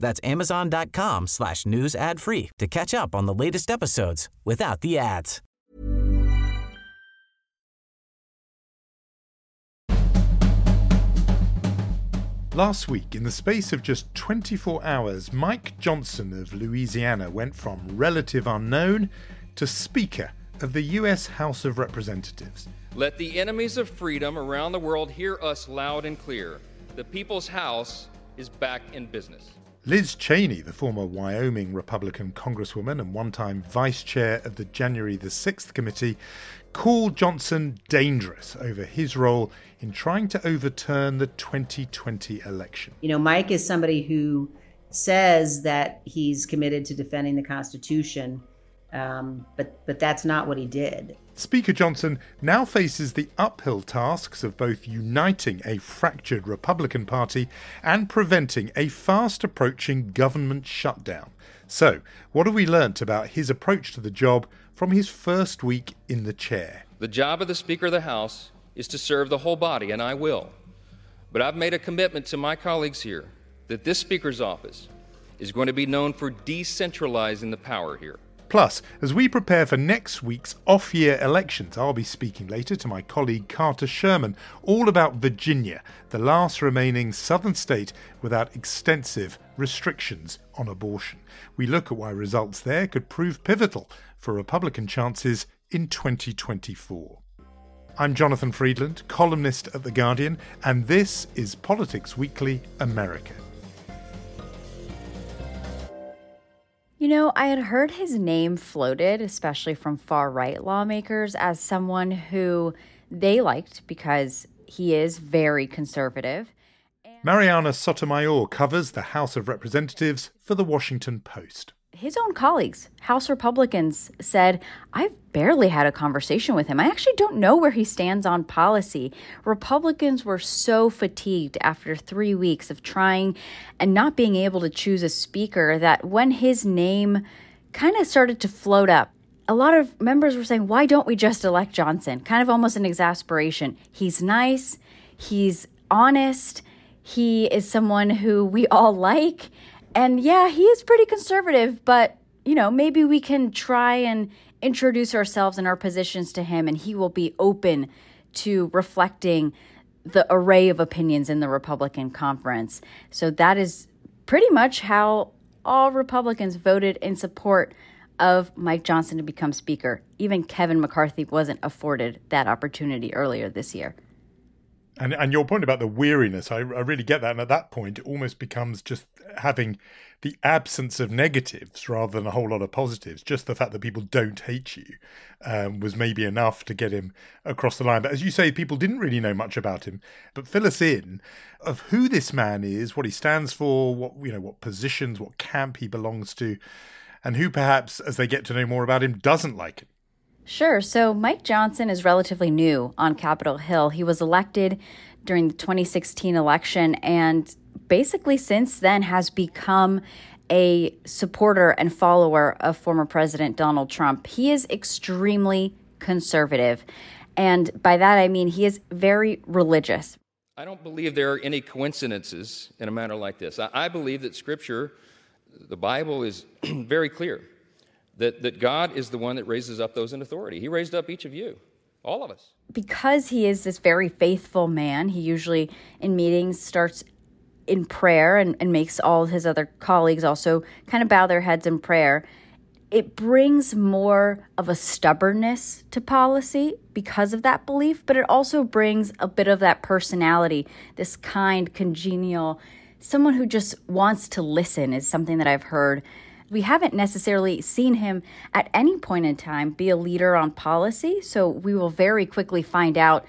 That's amazon.com slash news ad free to catch up on the latest episodes without the ads. Last week, in the space of just 24 hours, Mike Johnson of Louisiana went from relative unknown to Speaker of the US House of Representatives. Let the enemies of freedom around the world hear us loud and clear. The People's House is back in business. Liz Cheney, the former Wyoming Republican congresswoman and one time vice chair of the January the 6th committee, called Johnson dangerous over his role in trying to overturn the 2020 election. You know, Mike is somebody who says that he's committed to defending the Constitution, um, but but that's not what he did. Speaker Johnson now faces the uphill tasks of both uniting a fractured Republican Party and preventing a fast approaching government shutdown. So, what have we learnt about his approach to the job from his first week in the chair? The job of the Speaker of the House is to serve the whole body, and I will. But I've made a commitment to my colleagues here that this Speaker's office is going to be known for decentralizing the power here. Plus, as we prepare for next week's off year elections, I'll be speaking later to my colleague Carter Sherman all about Virginia, the last remaining southern state without extensive restrictions on abortion. We look at why results there could prove pivotal for Republican chances in 2024. I'm Jonathan Freedland, columnist at The Guardian, and this is Politics Weekly America. Know, I had heard his name floated, especially from far right lawmakers, as someone who they liked because he is very conservative. Marianna Sotomayor covers the House of Representatives for the Washington Post his own colleagues, House Republicans, said, I've barely had a conversation with him. I actually don't know where he stands on policy. Republicans were so fatigued after three weeks of trying and not being able to choose a speaker that when his name kind of started to float up, a lot of members were saying, Why don't we just elect Johnson? Kind of almost an exasperation. He's nice, he's honest, he is someone who we all like and yeah, he is pretty conservative, but you know, maybe we can try and introduce ourselves and our positions to him and he will be open to reflecting the array of opinions in the Republican conference. So that is pretty much how all Republicans voted in support of Mike Johnson to become Speaker. Even Kevin McCarthy wasn't afforded that opportunity earlier this year. And and your point about the weariness, I, I really get that. And at that point, it almost becomes just having the absence of negatives rather than a whole lot of positives. Just the fact that people don't hate you um, was maybe enough to get him across the line. But as you say, people didn't really know much about him. But fill us in of who this man is, what he stands for, what you know, what positions, what camp he belongs to, and who perhaps, as they get to know more about him, doesn't like him. Sure. So Mike Johnson is relatively new on Capitol Hill. He was elected during the 2016 election and basically since then has become a supporter and follower of former President Donald Trump. He is extremely conservative. And by that I mean he is very religious. I don't believe there are any coincidences in a matter like this. I, believe that Scripture, the Bible, is very clear that, that God is the one that raises up those in authority. He raised up each of you, all of us. Because he is this very faithful man, he usually in meetings starts in prayer and, and makes all his other colleagues also kind of bow their heads in prayer. It brings more of a stubbornness to policy because of that belief, but it also brings a bit of that personality, this kind, congenial, someone who just wants to listen is something that I've heard we haven't necessarily seen him at any point in time be a leader on policy. So we will very quickly find out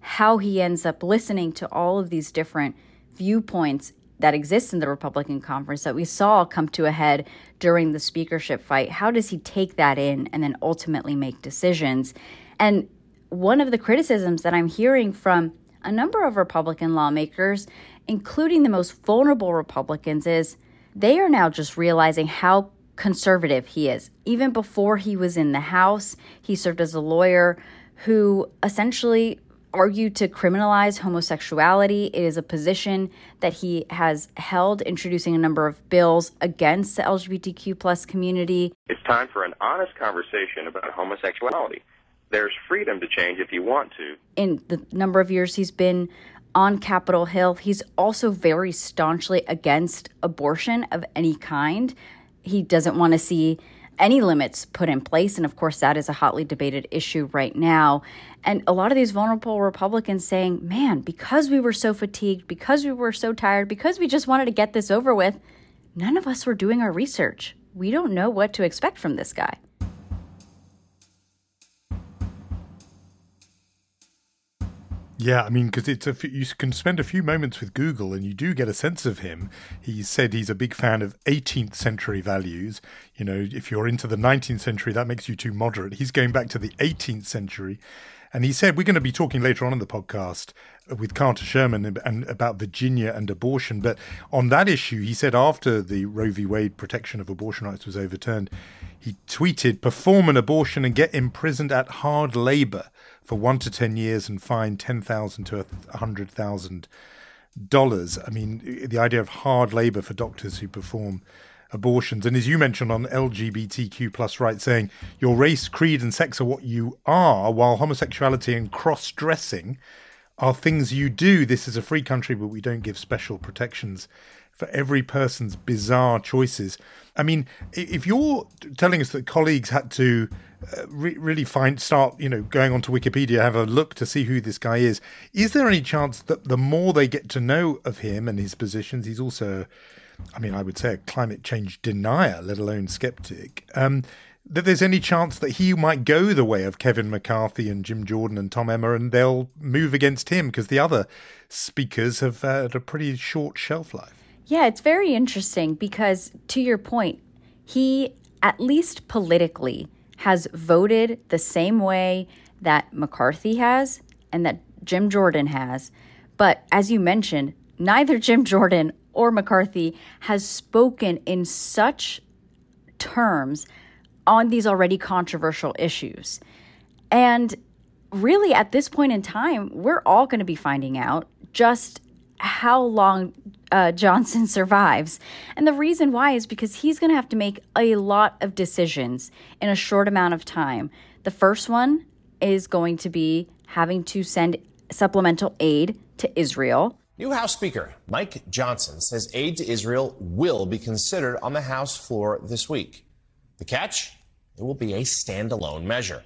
how he ends up listening to all of these different viewpoints that exist in the Republican conference that we saw come to a head during the speakership fight. How does he take that in and then ultimately make decisions? And one of the criticisms that I'm hearing from a number of Republican lawmakers, including the most vulnerable Republicans, is they are now just realizing how conservative he is. Even before he was in the House, he served as a lawyer who essentially argued to criminalize homosexuality. It is a position that he has held, introducing a number of bills against the LGBTQ plus community. It's time for an honest conversation about homosexuality. There's freedom to change if you want to. In the number of years he's been on Capitol Hill, he's also very staunchly against abortion of any kind. He doesn't want to see any limits put in place. And of course, that is a hotly debated issue right now. And a lot of these vulnerable Republicans saying, man, because we were so fatigued, because we were so tired, because we just wanted to get this over with, none of us were doing our research. We don't know what to expect from this guy. Yeah, I mean, because it's a you can spend a few moments with Google and you do get a sense of him. He said he's a big fan of 18th century values. You know, if you're into the 19th century, that makes you too moderate. He's going back to the 18th century. And he said, we're going to be talking later on in the podcast with Carter Sherman and, about Virginia and abortion. But on that issue, he said after the Roe v. Wade protection of abortion rights was overturned, he tweeted, perform an abortion and get imprisoned at hard labor for one to 10 years and fine 10,000 to $100,000. I mean, the idea of hard labor for doctors who perform abortions. And as you mentioned on LGBTQ plus rights, saying your race, creed, and sex are what you are, while homosexuality and cross dressing are things you do. This is a free country, but we don't give special protections for every person's bizarre choices. I mean, if you're telling us that colleagues had to uh, re- really find start you know going onto wikipedia have a look to see who this guy is is there any chance that the more they get to know of him and his positions he's also i mean i would say a climate change denier let alone skeptic um, that there's any chance that he might go the way of Kevin McCarthy and Jim Jordan and Tom Emmer, and they'll move against him because the other speakers have had a pretty short shelf life. Yeah, it's very interesting because, to your point, he, at least politically, has voted the same way that McCarthy has and that Jim Jordan has. But as you mentioned, neither Jim Jordan or McCarthy has spoken in such terms on these already controversial issues. And really, at this point in time, we're all going to be finding out just how long uh, Johnson survives. And the reason why is because he's going to have to make a lot of decisions in a short amount of time. The first one is going to be having to send supplemental aid to Israel. New House Speaker Mike Johnson says aid to Israel will be considered on the House floor this week. The catch? It will be a standalone measure.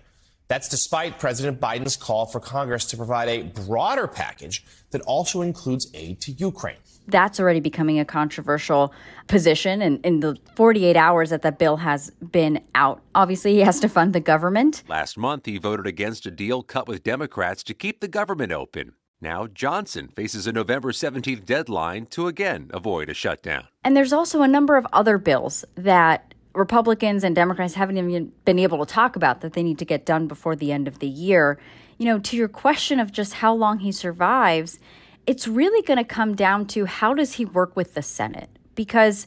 That's despite President Biden's call for Congress to provide a broader package that also includes aid to Ukraine. That's already becoming a controversial position in, in the 48 hours that the bill has been out. Obviously, he has to fund the government. Last month, he voted against a deal cut with Democrats to keep the government open. Now, Johnson faces a November 17th deadline to again avoid a shutdown. And there's also a number of other bills that Republicans and Democrats haven't even been able to talk about that they need to get done before the end of the year. You know, to your question of just how long he survives, it's really going to come down to how does he work with the Senate? Because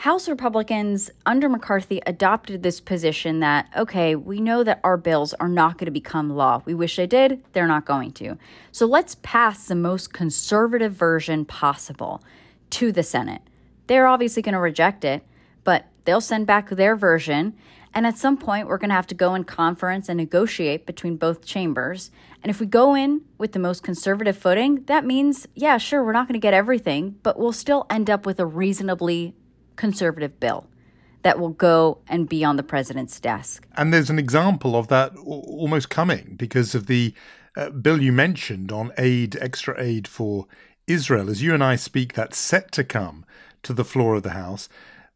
House Republicans under McCarthy adopted this position that, okay, we know that our bills are not going to become law. We wish they did, they're not going to. So let's pass the most conservative version possible to the Senate. They're obviously going to reject it, but they'll send back their version. And at some point, we're going to have to go in conference and negotiate between both chambers. And if we go in with the most conservative footing, that means, yeah, sure, we're not going to get everything, but we'll still end up with a reasonably conservative bill that will go and be on the president's desk. And there's an example of that almost coming because of the uh, bill you mentioned on aid, extra aid for Israel. As you and I speak, that's set to come to the floor of the House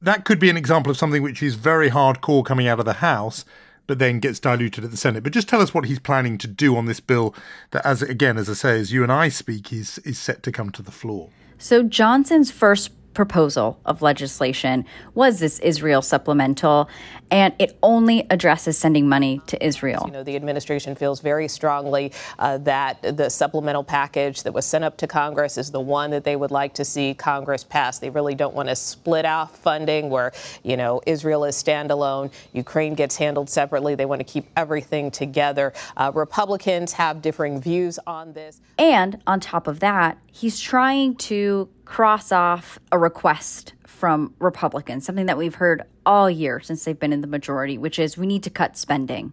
that could be an example of something which is very hardcore coming out of the House, but then gets diluted at the Senate. But just tell us what he's planning to do on this bill that, as again, as I say, as you and I speak, is is set to come to the floor. So Johnson's first proposal of legislation was this Israel supplemental, and it only addresses sending money to Israel. You know, the administration feels very strongly uh, that the supplemental package that was sent up to Congress is the one that they would like to see Congress pass. They really don't want to split off funding where, you know, Israel is standalone, Ukraine gets handled separately. They want to keep everything together. Uh, Republicans have differing views on this. And on top of that, he's trying to cross off a request from Republicans, something that we've heard all year since they've been in the majority, which is we need to cut spending.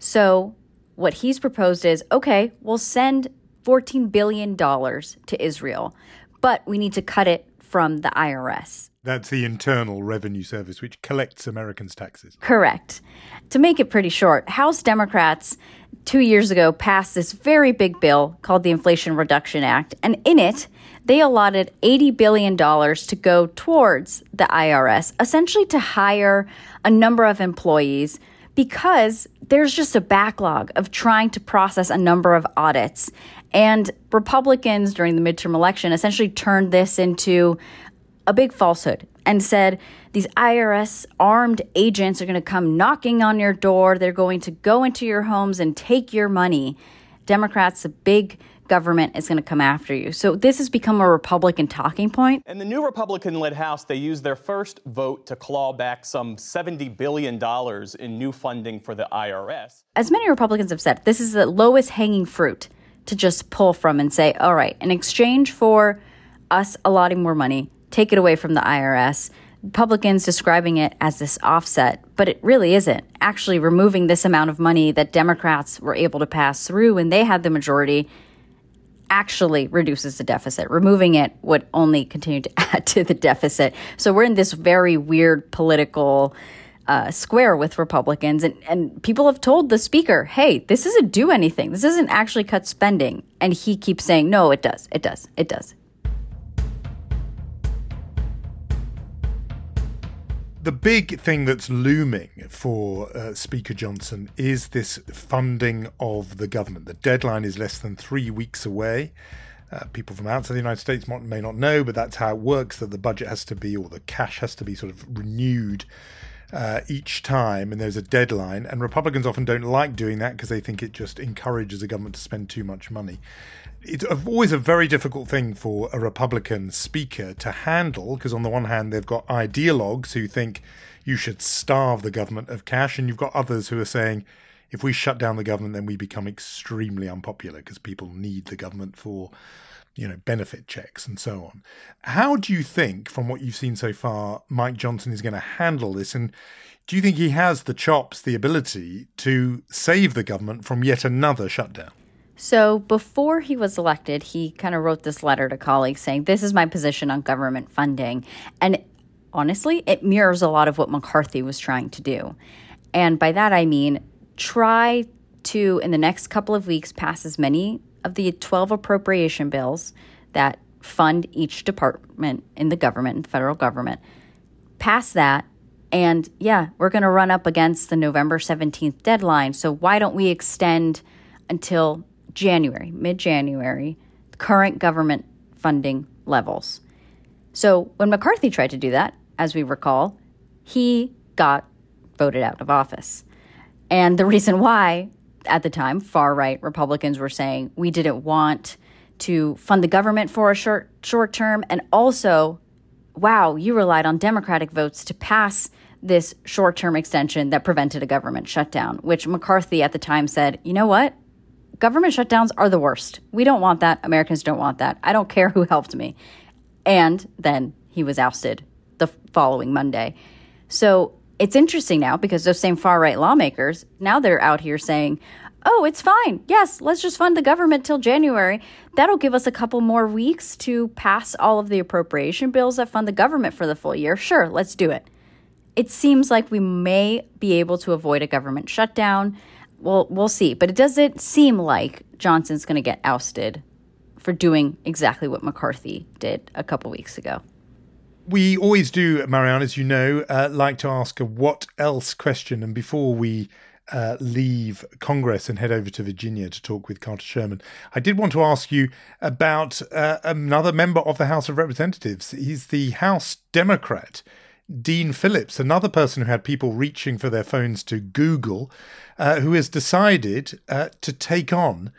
So, what he's proposed is okay, we'll send $14 billion to Israel, but we need to cut it from the IRS. That's the Internal Revenue Service, which collects Americans' taxes. Correct. To make it pretty short, House Democrats two years ago passed this very big bill called the Inflation Reduction Act, and in it, they allotted $80 billion to go towards the IRS, essentially to hire a number of employees because there's just a backlog of trying to process a number of audits. And Republicans during the midterm election essentially turned this into a big falsehood and said these IRS armed agents are going to come knocking on your door. They're going to go into your homes and take your money. Democrats, a big government is going to come after you. So this has become a Republican talking point. In the new Republican led House, they used their first vote to claw back some $70 billion in new funding for the IRS. As many Republicans have said, this is the lowest hanging fruit to just pull from and say, all right, in exchange for us allotting more money, take it away from the IRS. Republicans describing it as this offset, but it really isn't. Actually, removing this amount of money that Democrats were able to pass through when they had the majority actually reduces the deficit. Removing it would only continue to add to the deficit. So we're in this very weird political uh, square with Republicans. And, and people have told the speaker, hey, this doesn't do anything. This doesn't actually cut spending. And he keeps saying, no, it does. It does. It does. The big thing that's looming for uh, Speaker Johnson is this funding of the government. The deadline is less than three weeks away. Uh, people from outside the United States may not know, but that's how it works that the budget has to be, or the cash has to be sort of renewed uh, each time, and there's a deadline. And Republicans often don't like doing that because they think it just encourages the government to spend too much money it's always a very difficult thing for a Republican speaker to handle because, on the one hand, they've got ideologues who think you should starve the government of cash, and you've got others who are saying if we shut down the government, then we become extremely unpopular because people need the government for you know benefit checks and so on. How do you think, from what you've seen so far, Mike Johnson is going to handle this? And do you think he has the chops, the ability to save the government from yet another shutdown? So before he was elected, he kind of wrote this letter to colleagues saying, This is my position on government funding. And honestly, it mirrors a lot of what McCarthy was trying to do. And by that, I mean, try to, in the next couple of weeks, pass as many of the 12 appropriation bills that fund each department in the government, the federal government. Pass that. And yeah, we're going to run up against the November 17th deadline. So why don't we extend until January, mid January, current government funding levels. So when McCarthy tried to do that, as we recall, he got voted out of office. And the reason why, at the time, far right Republicans were saying we didn't want to fund the government for a short short term, and also, wow, you relied on Democratic votes to pass this short term extension that prevented a government shutdown, which McCarthy at the time said, you know what? government shutdowns are the worst. We don't want that. Americans don't want that. I don't care who helped me. And then he was ousted the following Monday. So it's interesting now because those same far right lawmakers, now they're out here saying, oh, it's fine. Yes, let's just fund the government till January. That'll give us a couple more weeks to pass all of the appropriation bills that fund the government for the full year. Sure, let's do it. It seems like we may be able to avoid a government shutdown well, we'll see. But it doesn't seem like Johnson's going to get ousted for doing exactly what McCarthy did a couple weeks ago. We always do, Marianne, as you know, uh, like to ask a what else question. And before we uh, leave Congress and head over to Virginia to talk with Carter Sherman. I did want to ask you about uh, another member of the House of Representatives. He's the House Democrat. Dean Phillips, another person who had people reaching for their phones to Google, uh, who has decided uh, to take on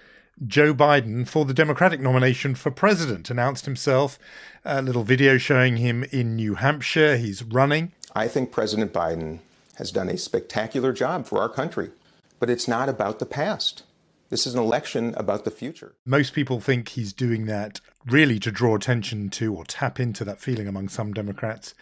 Joe Biden for the Democratic nomination for president. Announced himself, a little video showing him in New Hampshire. He's running. I think President Biden has done a spectacular job for our country, but it's not about the past. This is an election about the future. Most people think he's doing that really to draw attention to or tap into that feeling among some Democrats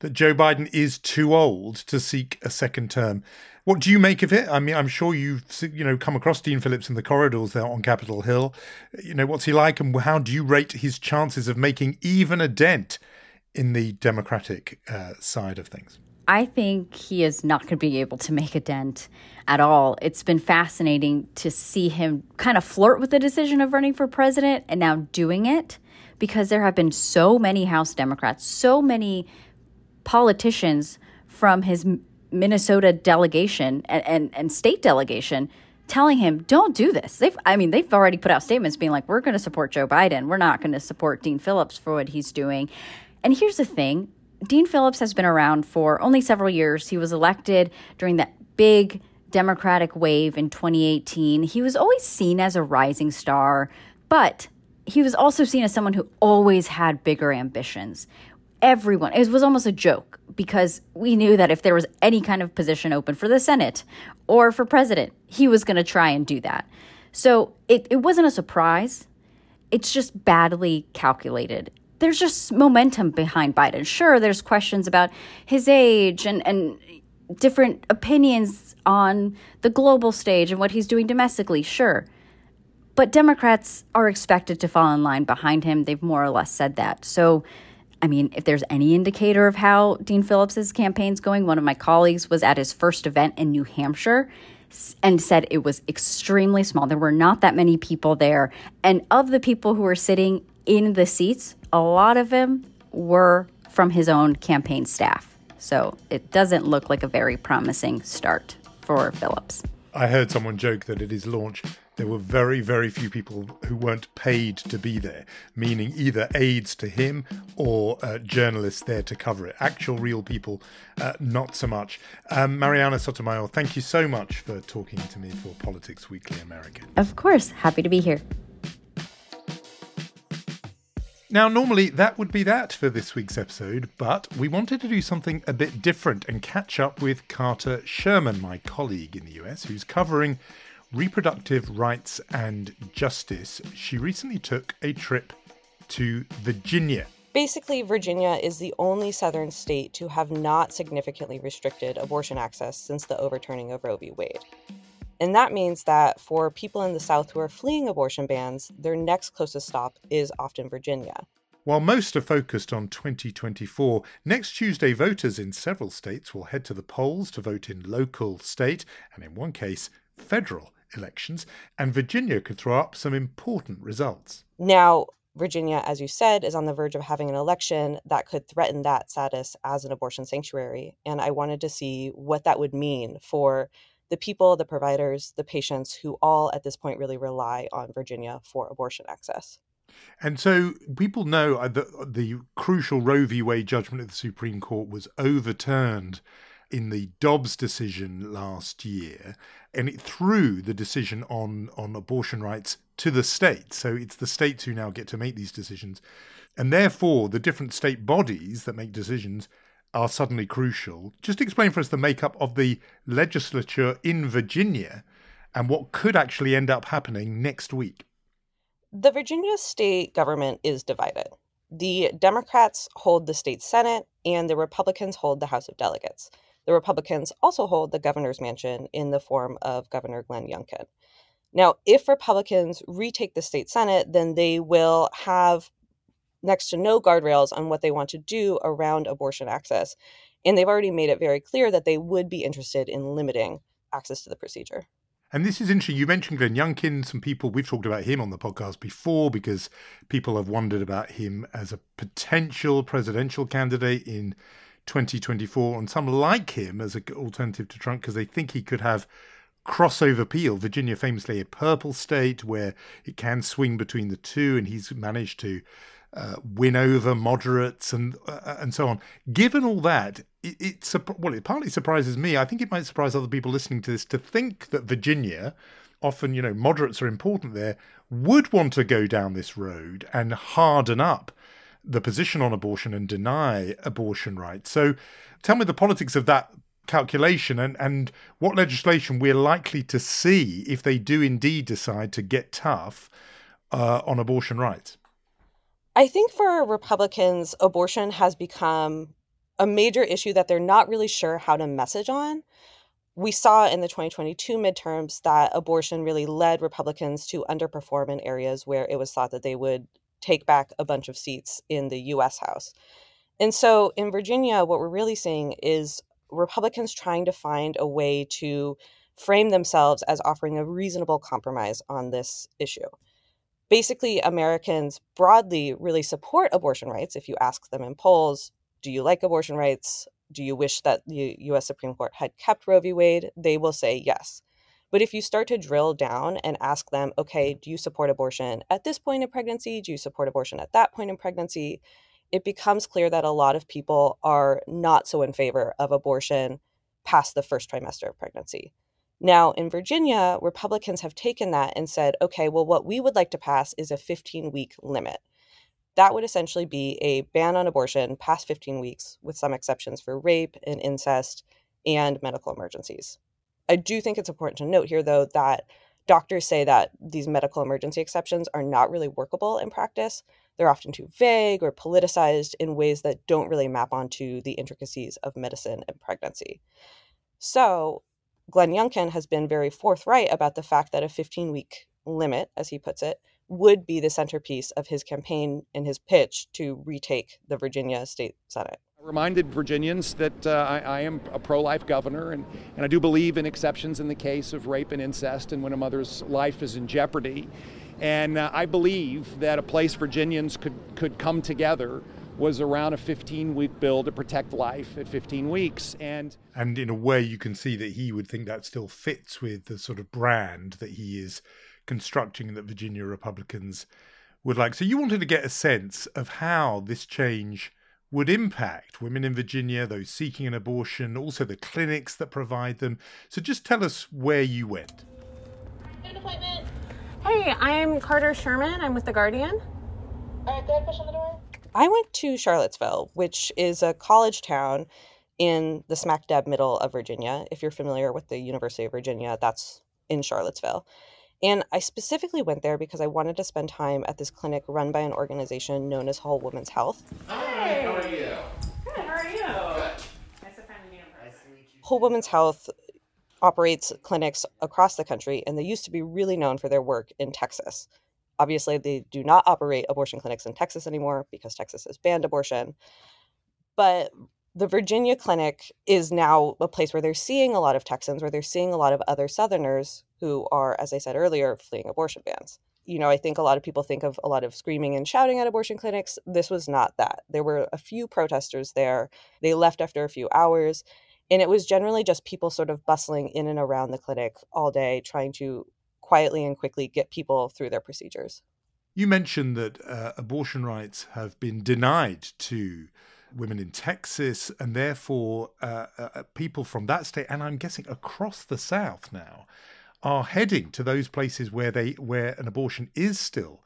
that Joe Biden is too old to seek a second term. What do you make of it? I mean, I'm sure you've you know come across Dean Phillips in the corridors there on Capitol Hill. You know, what's he like, and how do you rate his chances of making even a dent in the Democratic uh, side of things? I think he is not going to be able to make a dent at all. It's been fascinating to see him kind of flirt with the decision of running for president and now doing it because there have been so many House Democrats, so many politicians from his Minnesota delegation and, and, and state delegation telling him, don't do this. They've, I mean, they've already put out statements being like, we're going to support Joe Biden. We're not going to support Dean Phillips for what he's doing. And here's the thing Dean Phillips has been around for only several years. He was elected during that big Democratic wave in 2018. He was always seen as a rising star, but he was also seen as someone who always had bigger ambitions. Everyone, it was almost a joke because we knew that if there was any kind of position open for the Senate or for president, he was going to try and do that. So it, it wasn't a surprise. It's just badly calculated there's just momentum behind Biden. Sure, there's questions about his age and, and different opinions on the global stage and what he's doing domestically. Sure. But Democrats are expected to fall in line behind him. They've more or less said that. So, I mean, if there's any indicator of how Dean Phillips's campaign's going, one of my colleagues was at his first event in New Hampshire and said it was extremely small. There were not that many people there. And of the people who were sitting in the seats, a lot of them were from his own campaign staff. So it doesn't look like a very promising start for Phillips. I heard someone joke that at his launch, there were very, very few people who weren't paid to be there, meaning either aides to him or uh, journalists there to cover it. Actual, real people, uh, not so much. Um, Marianna Sotomayor, thank you so much for talking to me for Politics Weekly America. Of course, happy to be here. Now, normally that would be that for this week's episode, but we wanted to do something a bit different and catch up with Carter Sherman, my colleague in the US, who's covering reproductive rights and justice. She recently took a trip to Virginia. Basically, Virginia is the only southern state to have not significantly restricted abortion access since the overturning of Roe v. Wade. And that means that for people in the South who are fleeing abortion bans, their next closest stop is often Virginia. While most are focused on 2024, next Tuesday voters in several states will head to the polls to vote in local, state, and in one case, federal elections, and Virginia could throw up some important results. Now, Virginia, as you said, is on the verge of having an election that could threaten that status as an abortion sanctuary. And I wanted to see what that would mean for the people, the providers, the patients who all at this point really rely on Virginia for abortion access. And so people know uh, that the crucial Roe v. Wade judgment of the Supreme Court was overturned in the Dobbs decision last year, and it threw the decision on, on abortion rights to the states. So it's the states who now get to make these decisions. And therefore, the different state bodies that make decisions are suddenly crucial. Just explain for us the makeup of the legislature in Virginia and what could actually end up happening next week. The Virginia state government is divided. The Democrats hold the state Senate, and the Republicans hold the House of Delegates. The Republicans also hold the governor's mansion in the form of Governor Glenn Youngkin. Now, if Republicans retake the state Senate, then they will have next to no guardrails on what they want to do around abortion access. And they've already made it very clear that they would be interested in limiting access to the procedure. And this is interesting. You mentioned Glenn Youngkin. Some people, we've talked about him on the podcast before because people have wondered about him as a potential presidential candidate in 2024. And some like him as an alternative to Trump because they think he could have crossover appeal. Virginia, famously a purple state where it can swing between the two, and he's managed to uh, win over moderates and uh, and so on. Given all that, it, it's well, it partly surprises me. I think it might surprise other people listening to this to think that Virginia, often you know moderates are important there, would want to go down this road and harden up the position on abortion and deny abortion rights. So, tell me the politics of that calculation and, and what legislation we're likely to see if they do indeed decide to get tough uh, on abortion rights. I think for Republicans, abortion has become a major issue that they're not really sure how to message on. We saw in the 2022 midterms that abortion really led Republicans to underperform in areas where it was thought that they would take back a bunch of seats in the US House. And so in Virginia, what we're really seeing is Republicans trying to find a way to frame themselves as offering a reasonable compromise on this issue basically Americans broadly really support abortion rights. If you ask them in polls, do you like abortion rights? Do you wish that the US Supreme Court had kept Roe v. Wade? They will say yes. But if you start to drill down and ask them, okay, do you support abortion at this point in pregnancy? Do you support abortion at that point in pregnancy? It becomes clear that a lot of people are not so in favor of abortion past the first trimester of pregnancy. Now, in Virginia, Republicans have taken that and said, okay, well, what we would like to pass is a 15 week limit. That would essentially be a ban on abortion past 15 weeks, with some exceptions for rape and incest and medical emergencies. I do think it's important to note here, though, that doctors say that these medical emergency exceptions are not really workable in practice. They're often too vague or politicized in ways that don't really map onto the intricacies of medicine and pregnancy. So, Glenn Youngkin has been very forthright about the fact that a 15 week limit, as he puts it, would be the centerpiece of his campaign and his pitch to retake the Virginia State Senate. I reminded Virginians that uh, I, I, am a pro life governor, and, and I do believe in exceptions in the case of rape and incest and when a mother's life is in jeopardy. And uh, I believe that a place Virginians could, could come together was around a 15 week bill to protect life at 15 weeks. And and in a way, you can see that he would think that still fits with the sort of brand that he is constructing that Virginia Republicans would like. So you wanted to get a sense of how this change would impact women in Virginia, those seeking an abortion, also the clinics that provide them. So just tell us where you went. Hey, I'm Carter Sherman. I'm with The Guardian. All right, go ahead, push on the door. I went to Charlottesville, which is a college town in the smack dab middle of Virginia. If you're familiar with the University of Virginia, that's in Charlottesville. And I specifically went there because I wanted to spend time at this clinic run by an organization known as Whole Women's Health. Hey, how are you? Good, how are you? Good. Nice to finally meet in person. Whole Women's Health operates clinics across the country, and they used to be really known for their work in Texas. Obviously, they do not operate abortion clinics in Texas anymore because Texas has banned abortion. But the Virginia clinic is now a place where they're seeing a lot of Texans, where they're seeing a lot of other Southerners who are, as I said earlier, fleeing abortion bans. You know, I think a lot of people think of a lot of screaming and shouting at abortion clinics. This was not that. There were a few protesters there. They left after a few hours. And it was generally just people sort of bustling in and around the clinic all day, trying to quietly and quickly get people through their procedures. You mentioned that uh, abortion rights have been denied to women in Texas, and therefore uh, uh, uh, people from that state, and I'm guessing across the South now, are heading to those places where they where an abortion is still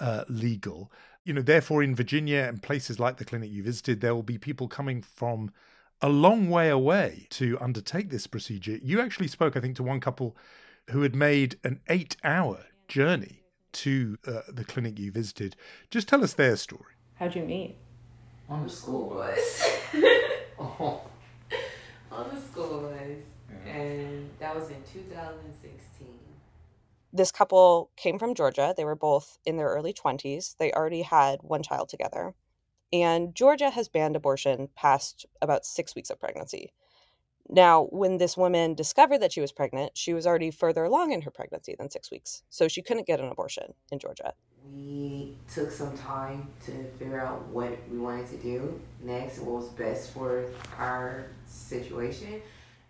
uh, legal. You know, therefore, in Virginia and places like the clinic you visited, there will be people coming from a long way away to undertake this procedure. You actually spoke, I think, to one couple who had made an eight hour journey to uh, the clinic you visited. Just tell us their story. How'd you meet? On the school bus. oh. On the school bus. Yeah. And that was in 2016. This couple came from Georgia. They were both in their early 20s. They already had one child together. And Georgia has banned abortion past about six weeks of pregnancy. Now, when this woman discovered that she was pregnant, she was already further along in her pregnancy than six weeks. So she couldn't get an abortion in Georgia. We took some time to figure out what we wanted to do next, what was best for our situation.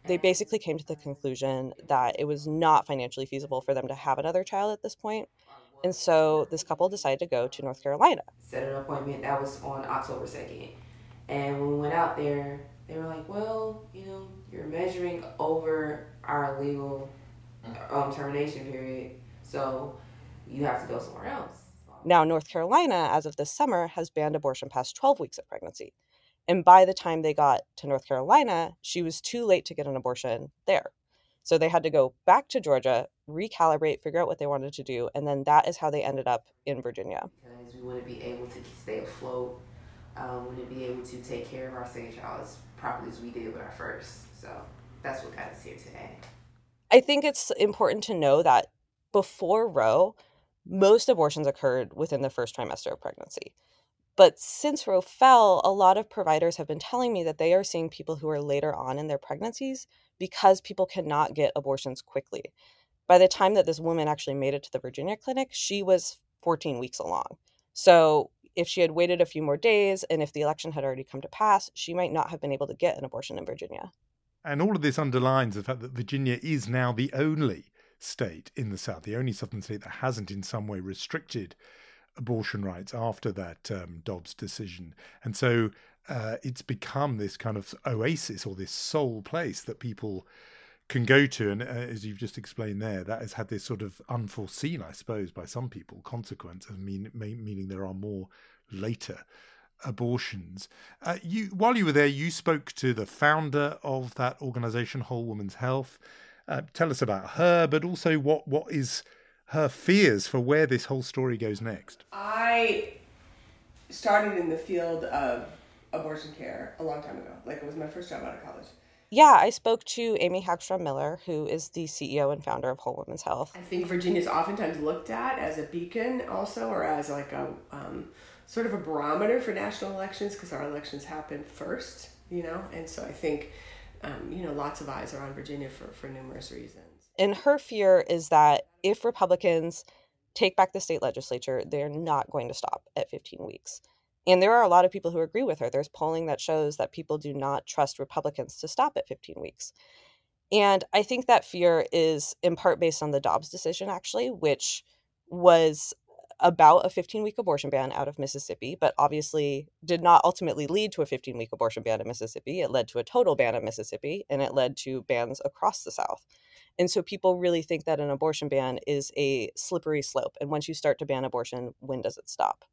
they basically came to the conclusion that it was not financially feasible for them to have another child at this point. And so this couple decided to go to North Carolina. Set an appointment that was on October 2nd. And when we went out there, they were like, well, you're measuring over our legal um, termination period, so you have to go somewhere else. Now, North Carolina, as of this summer, has banned abortion past 12 weeks of pregnancy. And by the time they got to North Carolina, she was too late to get an abortion there. So they had to go back to Georgia, recalibrate, figure out what they wanted to do, and then that is how they ended up in Virginia. Because we wouldn't be able to stay afloat, um, wouldn't be able to take care of our second child as properly as we did with our first. So that's what got us here today. I think it's important to know that before Roe, most abortions occurred within the first trimester of pregnancy. But since Roe fell, a lot of providers have been telling me that they are seeing people who are later on in their pregnancies because people cannot get abortions quickly. By the time that this woman actually made it to the Virginia clinic, she was 14 weeks along. So if she had waited a few more days and if the election had already come to pass, she might not have been able to get an abortion in Virginia. And all of this underlines the fact that Virginia is now the only state in the South, the only southern state that hasn't in some way restricted abortion rights after that um, Dobbs decision. And so uh, it's become this kind of oasis or this sole place that people can go to. And uh, as you've just explained there, that has had this sort of unforeseen, I suppose, by some people, consequence of mean, meaning there are more later abortions. Uh, you, while you were there, you spoke to the founder of that organization, Whole Woman's Health. Uh, tell us about her, but also what what is her fears for where this whole story goes next. I started in the field of abortion care a long time ago. Like it was my first job out of college. Yeah, I spoke to Amy Hagstrom Miller, who is the CEO and founder of Whole Women's Health. I think Virginia is oftentimes looked at as a beacon, also, or as like a um, sort of a barometer for national elections because our elections happen first, you know. And so I think, um, you know, lots of eyes are on Virginia for for numerous reasons. And her fear is that if Republicans take back the state legislature, they're not going to stop at 15 weeks. And there are a lot of people who agree with her. There's polling that shows that people do not trust Republicans to stop at 15 weeks. And I think that fear is in part based on the Dobbs decision, actually, which was about a 15 week abortion ban out of Mississippi, but obviously did not ultimately lead to a 15 week abortion ban in Mississippi. It led to a total ban in Mississippi and it led to bans across the South. And so people really think that an abortion ban is a slippery slope. And once you start to ban abortion, when does it stop?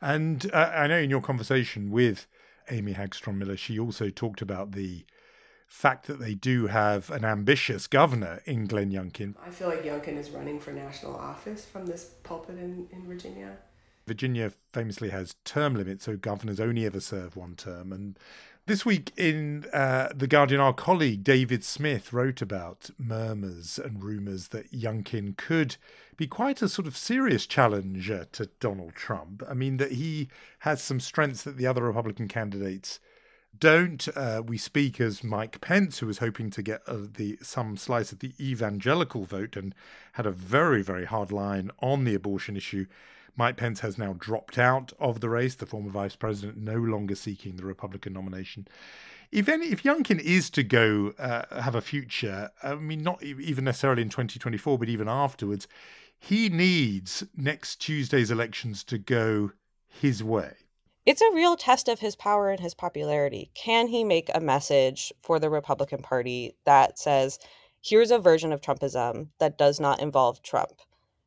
And uh, I know in your conversation with Amy Hagstrom Miller, she also talked about the fact that they do have an ambitious governor in Glenn Youngkin. I feel like Youngkin is running for national office from this pulpit in, in Virginia. Virginia famously has term limits, so governors only ever serve one term. And this week in uh, The Guardian, our colleague David Smith wrote about murmurs and rumours that Youngkin could be quite a sort of serious challenger to Donald Trump. I mean, that he has some strengths that the other Republican candidates don't. Uh, we speak as Mike Pence, who was hoping to get uh, the some slice of the evangelical vote and had a very, very hard line on the abortion issue. Mike Pence has now dropped out of the race, the former vice president no longer seeking the Republican nomination. If any, if Youngkin is to go uh, have a future, I mean, not even necessarily in 2024, but even afterwards, he needs next Tuesday's elections to go his way. It's a real test of his power and his popularity. Can he make a message for the Republican Party that says, here's a version of Trumpism that does not involve Trump?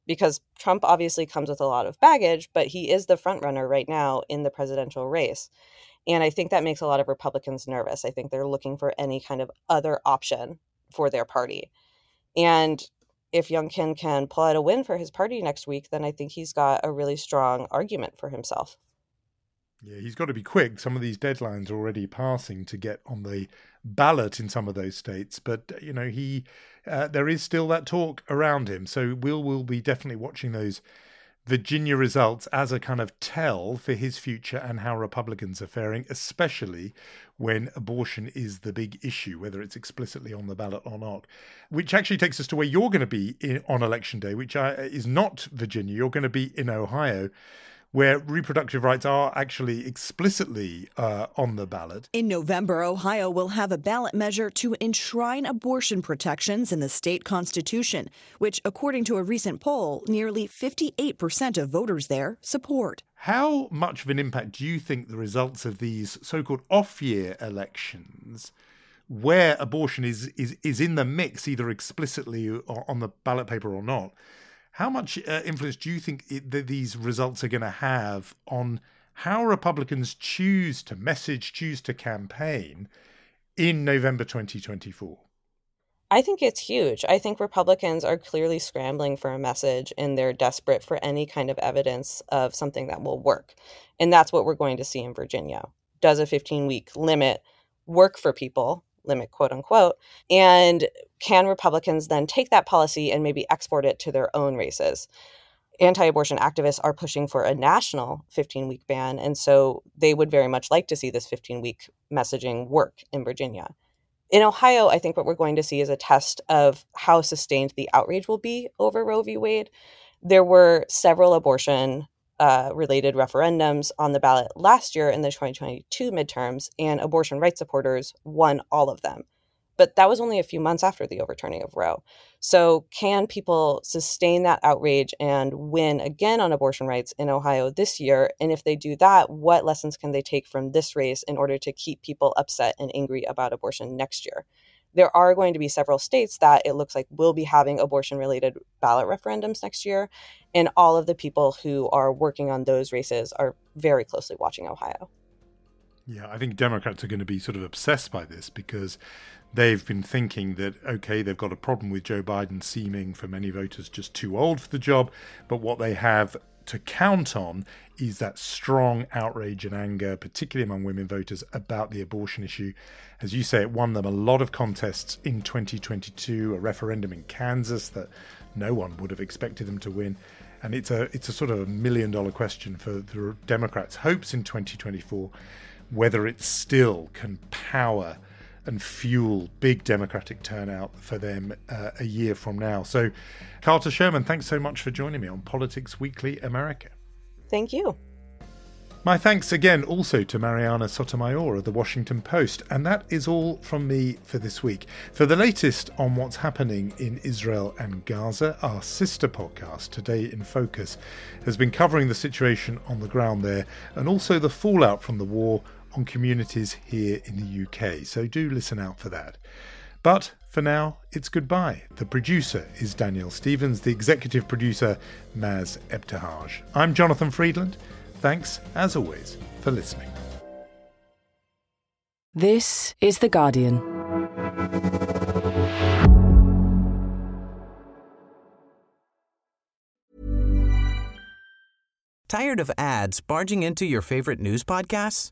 because Trump obviously comes with a lot of baggage, but he is the front runner right now in the presidential race. And I think that makes a lot of Republicans nervous. I think they're looking for any kind of other option for their party. And if Youngkin can pull out a win for his party next week, then I think he's got a really strong argument for himself. Yeah, he's got to be quick. Some of these deadlines are already passing to get on the ballot in some of those states, but you know he uh, there is still that talk around him. So we'll will be definitely watching those Virginia results as a kind of tell for his future and how Republicans are faring, especially when abortion is the big issue, whether it's explicitly on the ballot or not. Which actually takes us to where you're going to be in, on election day, which uh, is not Virginia. You're going to be in Ohio where reproductive rights are actually explicitly uh, on the ballot. In November, Ohio will have a ballot measure to enshrine abortion protections in the state constitution, which, according to a recent poll, nearly 58% of voters there support. How much of an impact do you think the results of these so called off year elections? Where abortion is, is is in the mix, either explicitly or on the ballot paper or not, how much uh, influence do you think it, that these results are going to have on how Republicans choose to message, choose to campaign in November 2024? I think it's huge. I think Republicans are clearly scrambling for a message and they're desperate for any kind of evidence of something that will work. And that's what we're going to see in Virginia. Does a 15 week limit work for people? Limit, quote unquote. And can Republicans then take that policy and maybe export it to their own races? Anti abortion activists are pushing for a national 15 week ban. And so they would very much like to see this 15 week messaging work in Virginia. In Ohio, I think what we're going to see is a test of how sustained the outrage will be over Roe v. Wade. There were several abortion uh, related referendums on the ballot last year in the 2022 midterms, and abortion rights supporters won all of them. But that was only a few months after the overturning of Roe. So, can people sustain that outrage and win again on abortion rights in Ohio this year? And if they do that, what lessons can they take from this race in order to keep people upset and angry about abortion next year? There are going to be several states that it looks like will be having abortion related ballot referendums next year. And all of the people who are working on those races are very closely watching Ohio. Yeah, I think Democrats are going to be sort of obsessed by this because they've been thinking that, okay, they've got a problem with Joe Biden seeming for many voters just too old for the job. But what they have to count on is that strong outrage and anger, particularly among women voters, about the abortion issue. As you say, it won them a lot of contests in 2022, a referendum in Kansas that no one would have expected them to win. And it's a it's a sort of a million dollar question for the Democrats' hopes in 2024, whether it still can power and fuel big Democratic turnout for them uh, a year from now. So, Carter Sherman, thanks so much for joining me on Politics Weekly America. Thank you. My thanks again also to Marianna Sotomayor of the Washington Post. And that is all from me for this week. For the latest on what's happening in Israel and Gaza, our sister podcast, Today in Focus, has been covering the situation on the ground there and also the fallout from the war on communities here in the UK, so do listen out for that. But for now, it's goodbye. The producer is Daniel Stevens, the executive producer, Maz Ebtehaj. I'm Jonathan Freedland. Thanks, as always, for listening. This is The Guardian. Tired of ads barging into your favorite news podcasts?